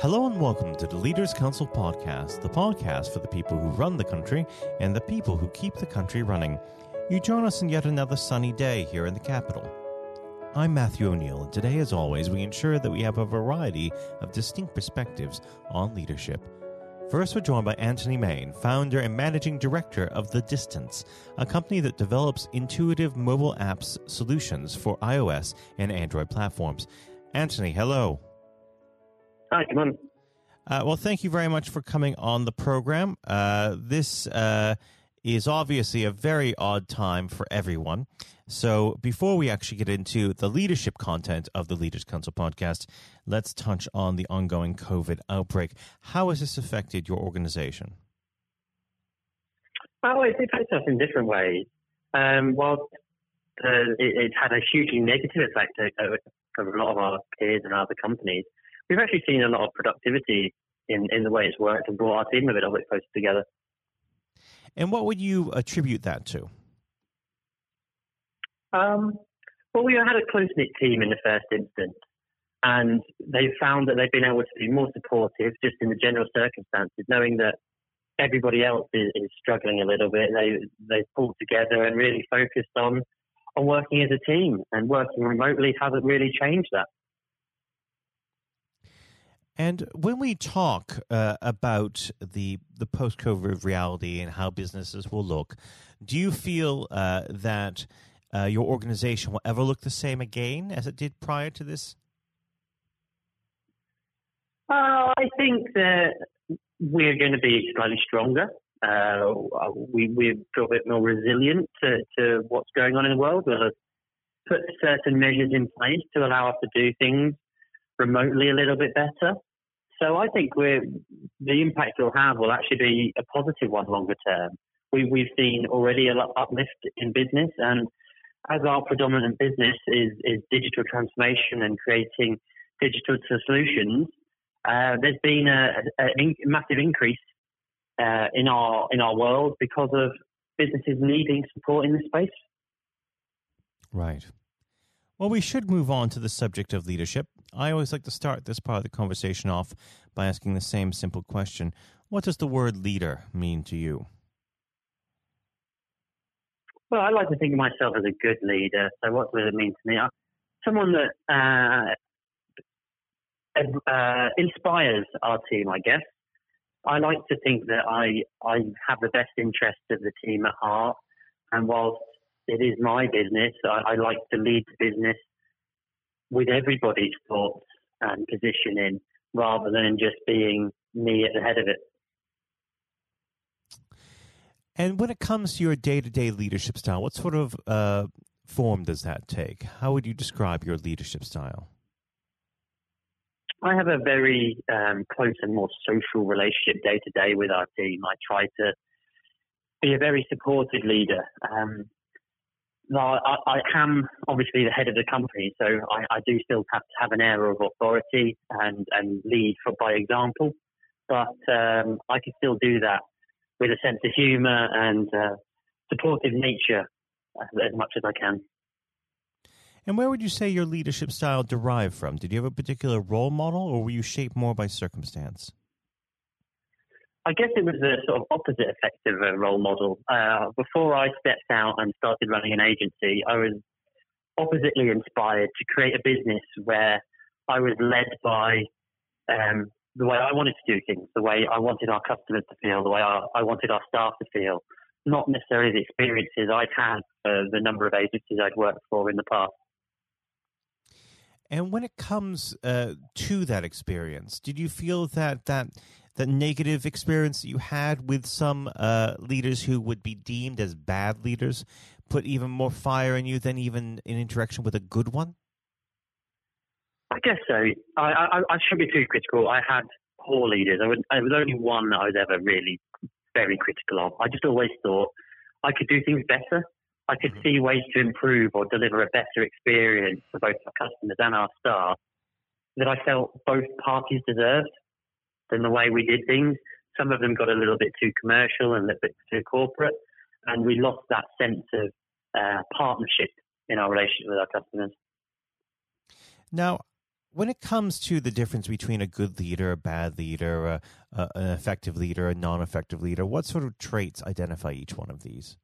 Hello and welcome to the Leaders Council podcast, the podcast for the people who run the country and the people who keep the country running. You join us in yet another sunny day here in the capital. I'm Matthew O'Neill, and today, as always, we ensure that we have a variety of distinct perspectives on leadership. First, we're joined by Anthony Main, founder and managing director of The Distance, a company that develops intuitive mobile apps solutions for iOS and Android platforms. Anthony, hello. Hi, come on. Uh, well, thank you very much for coming on the program. Uh, this uh, is obviously a very odd time for everyone. So, before we actually get into the leadership content of the Leaders Council podcast, let's touch on the ongoing COVID outbreak. How has this affected your organization? Well, it affects us in different ways. Um, well, uh, it, it, had a hugely negative effect over a lot of our peers and other companies we've actually seen a lot of productivity in, in the way it's worked and brought our team a bit, little bit closer together. And what would you attribute that to? Um, well, we had a close knit team in the first instance, and they found that they've been able to be more supportive just in the general circumstances, knowing that everybody else is, is struggling a little bit. They they pulled together and really focused on on working as a team, and working remotely hasn't really changed that. And when we talk uh, about the the post COVID reality and how businesses will look, do you feel uh, that uh, your organization will ever look the same again as it did prior to this? Uh, I think that we're going to be slightly stronger. Uh, we we feel a bit more resilient to, to what's going on in the world. We'll put certain measures in place to allow us to do things remotely a little bit better. So I think the impact it'll have will actually be a positive one longer term. We, we've seen already a lot uplift in business, and as our predominant business is, is digital transformation and creating digital solutions, uh, there's been a, a, a massive increase uh, in our in our world because of businesses needing support in this space. Right. Well, we should move on to the subject of leadership. I always like to start this part of the conversation off by asking the same simple question What does the word leader mean to you? Well, I like to think of myself as a good leader. So, what does it mean to me? I'm someone that uh, uh, inspires our team, I guess. I like to think that I I have the best interests of the team at heart, and whilst it is my business. I, I like to lead the business with everybody's thoughts and positioning rather than just being me at the head of it. And when it comes to your day to day leadership style, what sort of uh, form does that take? How would you describe your leadership style? I have a very um, close and more social relationship day to day with our team. I try to be a very supportive leader. Um, no, I, I, am obviously the head of the company, so I, I, do still have to have an air of authority and, and lead for, by example. But um, I can still do that with a sense of humour and uh, supportive nature as, as much as I can. And where would you say your leadership style derived from? Did you have a particular role model, or were you shaped more by circumstance? I guess it was the sort of opposite effect of a role model. Uh, before I stepped out and started running an agency, I was oppositely inspired to create a business where I was led by um, the way I wanted to do things, the way I wanted our customers to feel, the way I, I wanted our staff to feel, not necessarily the experiences I'd had for the number of agencies I'd worked for in the past. And when it comes uh, to that experience, did you feel that that the negative experience that you had with some uh, leaders who would be deemed as bad leaders put even more fire in you than even in interaction with a good one? I guess so. I, I, I shouldn't be too critical. I had poor leaders. I, would, I was only one that I was ever really very critical of. I just always thought I could do things better. I could mm-hmm. see ways to improve or deliver a better experience for both our customers and our staff that I felt both parties deserved than the way we did things. Some of them got a little bit too commercial and a little bit too corporate, and we lost that sense of uh, partnership in our relationship with our customers. Now, when it comes to the difference between a good leader, a bad leader, a, a, an effective leader, a non effective leader, what sort of traits identify each one of these?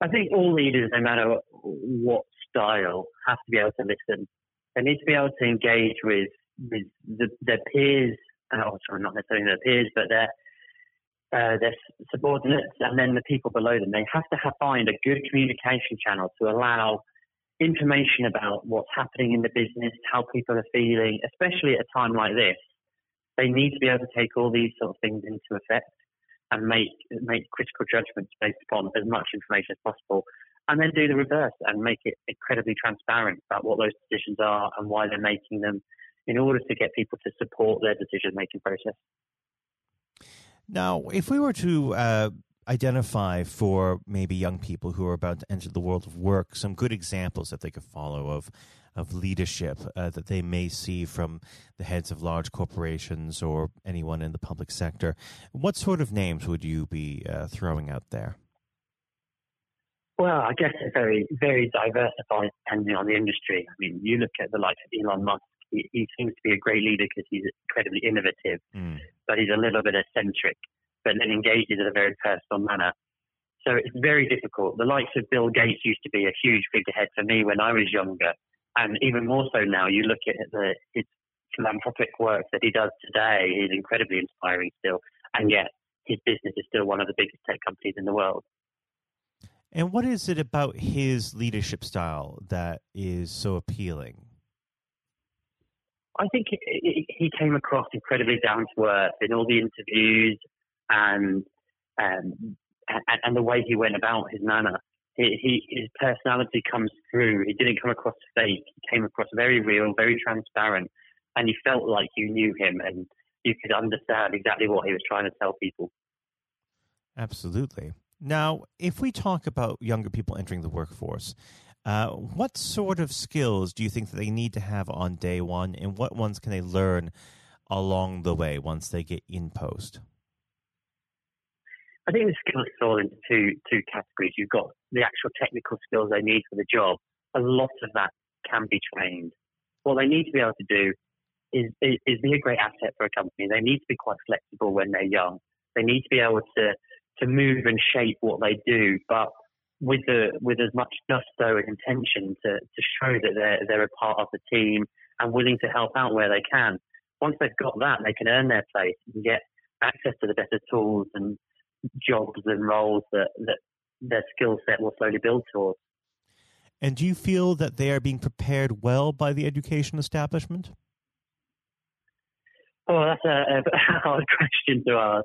I think all leaders, no matter what style, have to be able to listen. They need to be able to engage with, with the, their peers, oh, sorry, not necessarily their peers, but their uh, their subordinates and then the people below them. They have to have, find a good communication channel to allow information about what's happening in the business, how people are feeling, especially at a time like this. They need to be able to take all these sort of things into effect and make make critical judgments based upon as much information as possible, and then do the reverse and make it incredibly transparent about what those decisions are and why they're making them, in order to get people to support their decision making process. Now, if we were to uh, identify for maybe young people who are about to enter the world of work some good examples that they could follow of of leadership uh, that they may see from the heads of large corporations or anyone in the public sector. What sort of names would you be uh, throwing out there? Well, I guess it's very, very diversified depending on the industry. I mean, you look at the likes of Elon Musk, he, he seems to be a great leader because he's incredibly innovative, mm. but he's a little bit eccentric, but then engages in a very personal manner. So it's very difficult. The likes of Bill Gates used to be a huge figurehead for me when I was younger and even more so now, you look at the, his philanthropic work that he does today, he's incredibly inspiring still, and yet his business is still one of the biggest tech companies in the world. And what is it about his leadership style that is so appealing? I think he came across incredibly down to earth in all the interviews and, um, and and the way he went about his manner he, he, his personality comes through. He didn't come across fake. He came across very real, very transparent, and you felt like you knew him and you could understand exactly what he was trying to tell people. Absolutely. Now, if we talk about younger people entering the workforce, uh, what sort of skills do you think that they need to have on day one, and what ones can they learn along the way once they get in post? I think the skills fall into two two categories. You've got the actual technical skills they need for the job. A lot of that can be trained. What they need to be able to do is, is, is be a great asset for a company. They need to be quite flexible when they're young. They need to be able to to move and shape what they do, but with the with as much gusto and intention to, to show that they're they're a part of the team and willing to help out where they can. Once they've got that, they can earn their place and get access to the better tools and jobs and roles that, that their skill set will slowly build towards. And do you feel that they are being prepared well by the education establishment? Oh, that's a, a hard question to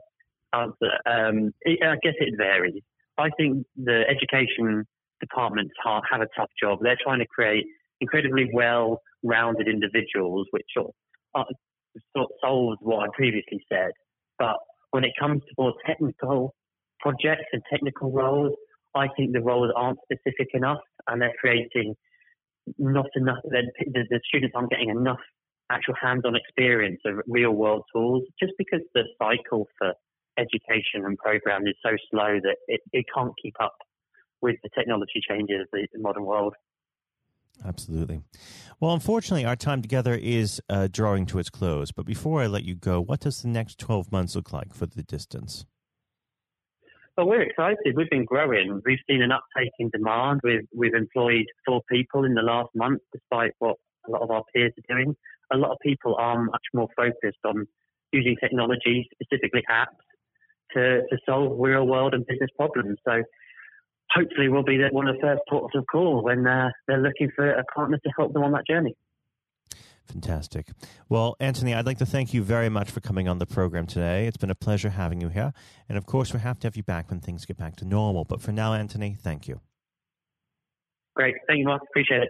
answer. Um, I guess it varies. I think the education departments have a tough job. They're trying to create incredibly well-rounded individuals, which sort of, uh, solves what I previously said. But when it comes to more technical projects and technical roles, I think the roles aren't specific enough and they're creating not enough, the, the students aren't getting enough actual hands-on experience of real-world tools just because the cycle for education and program is so slow that it, it can't keep up with the technology changes of the modern world. Absolutely. Well, unfortunately, our time together is uh, drawing to its close. But before I let you go, what does the next 12 months look like for the distance? Well, we're excited. We've been growing. We've seen an uptake in demand. We've, we've employed four people in the last month, despite what a lot of our peers are doing. A lot of people are much more focused on using technology, specifically apps, to, to solve real world and business problems. So hopefully we'll be one of the first ports of call when uh, they're looking for a partner to help them on that journey. Fantastic. Well, Anthony, I'd like to thank you very much for coming on the program today. It's been a pleasure having you here. And of course, we have to have you back when things get back to normal. But for now, Anthony, thank you. Great. Thank you, Mark. Appreciate it.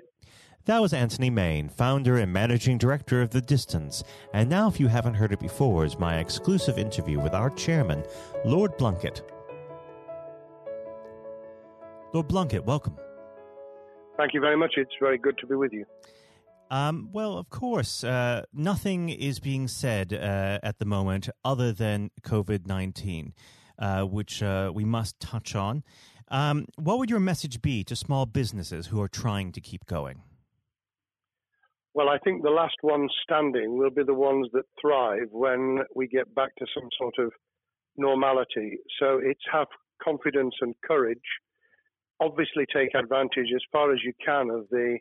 That was Anthony Main, founder and managing director of The Distance. And now, if you haven't heard it before, is my exclusive interview with our chairman, Lord Blunkett. Lord Blunkett, welcome. Thank you very much. It's very good to be with you. Um, well, of course, uh, nothing is being said uh, at the moment other than COVID 19, uh, which uh, we must touch on. Um, what would your message be to small businesses who are trying to keep going? Well, I think the last ones standing will be the ones that thrive when we get back to some sort of normality. So it's have confidence and courage. Obviously, take advantage as far as you can of the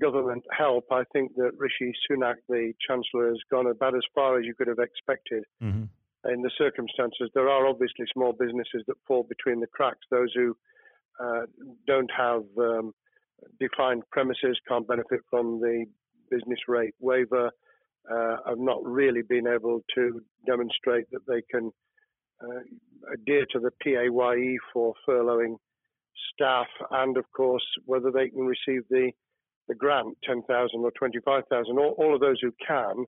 government help. I think that Rishi Sunak, the Chancellor, has gone about as far as you could have expected. Mm-hmm. In the circumstances, there are obviously small businesses that fall between the cracks. Those who uh, don't have um, defined premises can't benefit from the business rate waiver. Uh, have not really been able to demonstrate that they can uh, adhere to the PAYE for furloughing staff, and of course whether they can receive the the grant, 10,000 or 25,000. All, all, of those who can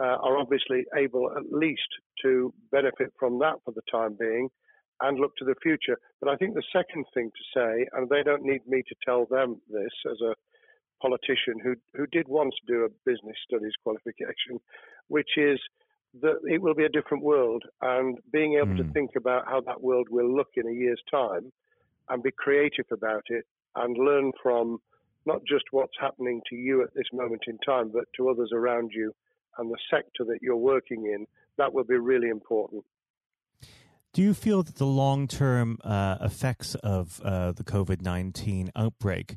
uh, are obviously able at least to benefit from that for the time being and look to the future. But I think the second thing to say, and they don't need me to tell them this as a politician who who did once do a business studies qualification, which is that it will be a different world, and being able mm. to hmm. think about how that world will look in a year's time, and be creative about it, and learn from not just what's happening to you at this moment in time, but to others around you and the sector that you're working in, that will be really important. Do you feel that the long term uh, effects of uh, the COVID 19 outbreak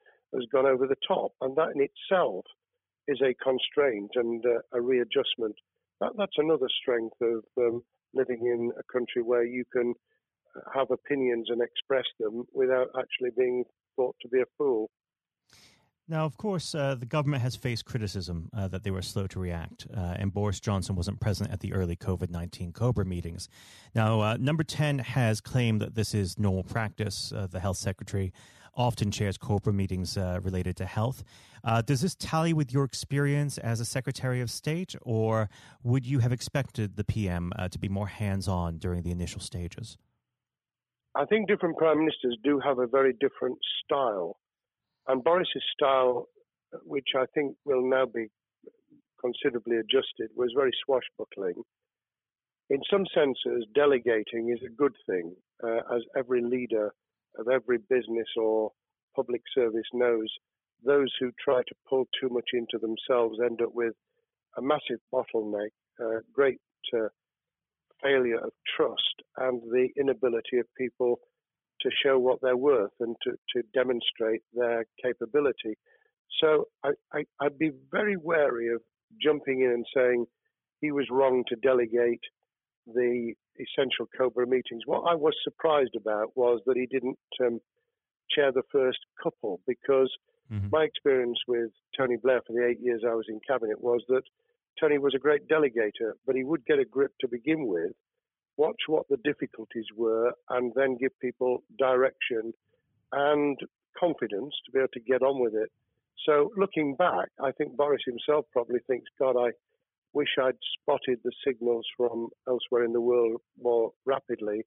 has gone over the top. And that in itself is a constraint and uh, a readjustment. That, that's another strength of um, living in a country where you can have opinions and express them without actually being thought to be a fool. Now, of course, uh, the government has faced criticism uh, that they were slow to react, uh, and Boris Johnson wasn't present at the early COVID 19 COBRA meetings. Now, uh, Number 10 has claimed that this is normal practice. Uh, the health secretary often chairs Cobra meetings uh, related to health. Uh, does this tally with your experience as a Secretary of State, or would you have expected the PM uh, to be more hands on during the initial stages? I think different prime ministers do have a very different style. And Boris's style, which I think will now be considerably adjusted, was very swashbuckling. In some senses, delegating is a good thing, uh, as every leader of every business or public service knows. Those who try to pull too much into themselves end up with a massive bottleneck, great uh, failure of trust, and the inability of people to show what they're worth and to, to demonstrate their capability. So I, I, I'd be very wary of jumping in and saying he was wrong to delegate the essential Cobra meetings. What I was surprised about was that he didn't um, chair the first couple because mm-hmm. my experience with Tony Blair for the eight years I was in cabinet was that Tony was a great delegator, but he would get a grip to begin with, watch what the difficulties were, and then give people direction and confidence to be able to get on with it. So looking back, I think Boris himself probably thinks, God, I wish I'd spotted the signals from elsewhere in the world more rapidly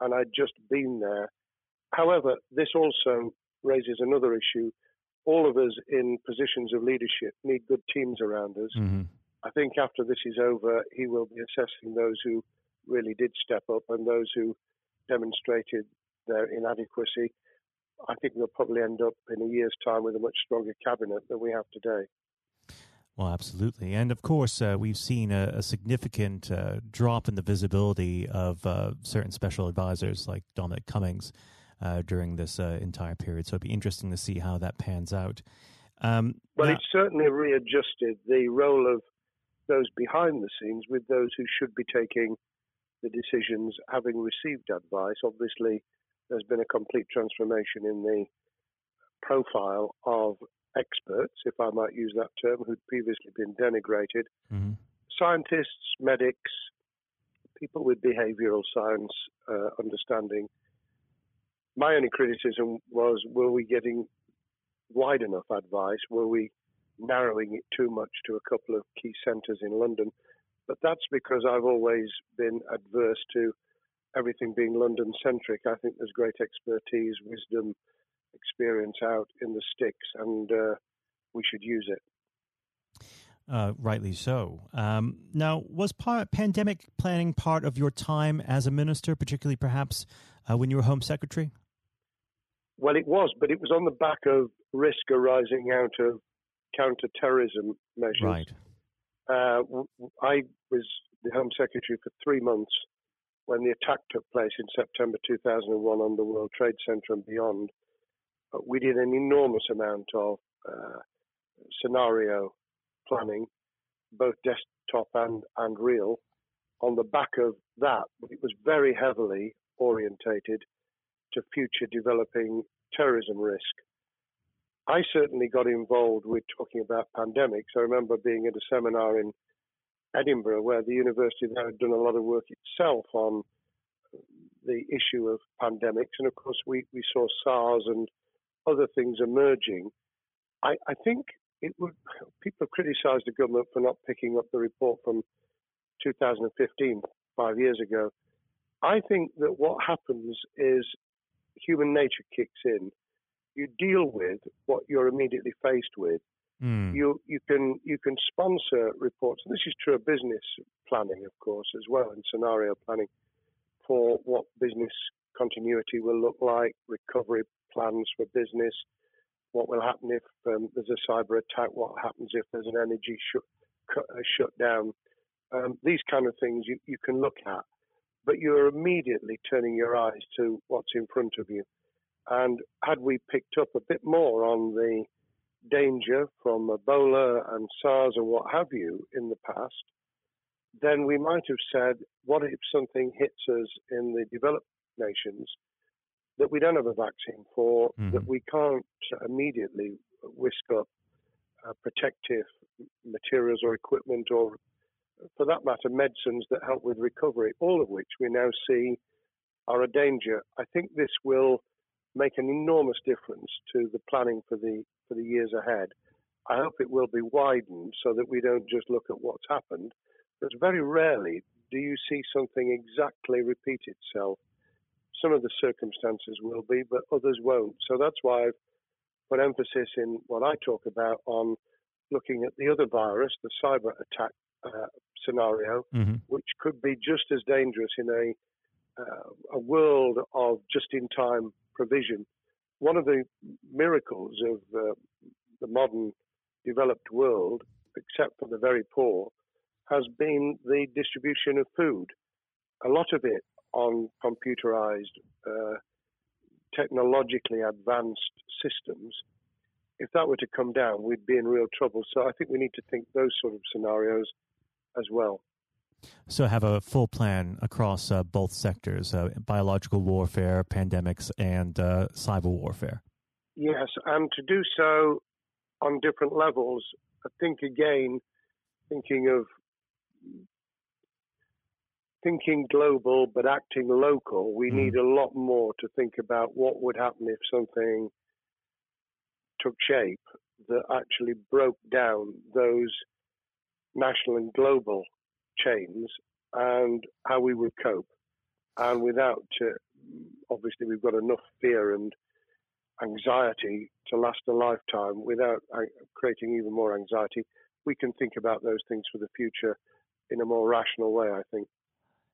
and I'd just been there. However, this also raises another issue. All of us in positions of leadership need good teams around us. Mm-hmm. I think after this is over, he will be assessing those who really did step up and those who demonstrated their inadequacy. I think we'll probably end up in a year's time with a much stronger cabinet than we have today. Well, absolutely. And of course, uh, we've seen a, a significant uh, drop in the visibility of uh, certain special advisors like Dominic Cummings uh, during this uh, entire period. So it'd be interesting to see how that pans out. Um, well, now- it's certainly readjusted the role of those behind the scenes with those who should be taking the decisions having received advice. Obviously, there's been a complete transformation in the profile of experts, if I might use that term, who'd previously been denigrated, mm-hmm. scientists, medics, people with behavioral science uh, understanding. My only criticism was were we getting wide enough advice? Were we narrowing it too much to a couple of key centres in London? But that's because I've always been adverse to everything being London centric. I think there's great expertise, wisdom, experience out in the sticks, and uh, we should use it. Uh, rightly so. Um, now, was par- pandemic planning part of your time as a minister, particularly perhaps uh, when you were Home Secretary? Well, it was, but it was on the back of risk arising out of counter-terrorism measures. Right. Uh, I was the Home Secretary for three months when the attack took place in September 2001 on the World Trade Center and beyond we did an enormous amount of uh, scenario planning, both desktop and, and real. On the back of that, it was very heavily orientated to future developing terrorism risk. I certainly got involved with talking about pandemics. I remember being at a seminar in Edinburgh where the university there had done a lot of work itself on the issue of pandemics. And of course, we, we saw SARS and other things emerging. I, I think it would. People have criticised the government for not picking up the report from 2015, five years ago. I think that what happens is human nature kicks in. You deal with what you're immediately faced with. Mm. You you can you can sponsor reports, and this is true of business planning, of course, as well, and scenario planning for what business continuity will look like, recovery plans for business, what will happen if um, there's a cyber attack, what happens if there's an energy uh, shutdown. Um, these kind of things you, you can look at, but you're immediately turning your eyes to what's in front of you. And had we picked up a bit more on the danger from Ebola and SARS and what have you in the past, then we might have said, what if something hits us in the developed nations that we don't have a vaccine for, mm-hmm. that we can't immediately whisk up uh, protective materials or equipment or, for that matter, medicines that help with recovery, all of which we now see are a danger. I think this will make an enormous difference to the planning for the for the years ahead. I hope it will be widened so that we don't just look at what's happened, but very rarely do you see something exactly repeat itself. Some of the circumstances will be, but others won't. So that's why I've put emphasis in what I talk about on looking at the other virus, the cyber attack uh, scenario, mm-hmm. which could be just as dangerous in a uh, a world of just-in-time provision. One of the miracles of uh, the modern developed world, except for the very poor, has been the distribution of food. A lot of it on computerized, uh, technologically advanced systems. If that were to come down, we'd be in real trouble. So I think we need to think those sort of scenarios as well. So, have a full plan across uh, both sectors uh, biological warfare, pandemics, and uh, cyber warfare. Yes, and to do so on different levels. I think again, thinking of thinking global but acting local, we mm. need a lot more to think about what would happen if something took shape that actually broke down those national and global chains and how we would cope. And without, uh, obviously, we've got enough fear and anxiety to last a lifetime without uh, creating even more anxiety. We can think about those things for the future in a more rational way, I think.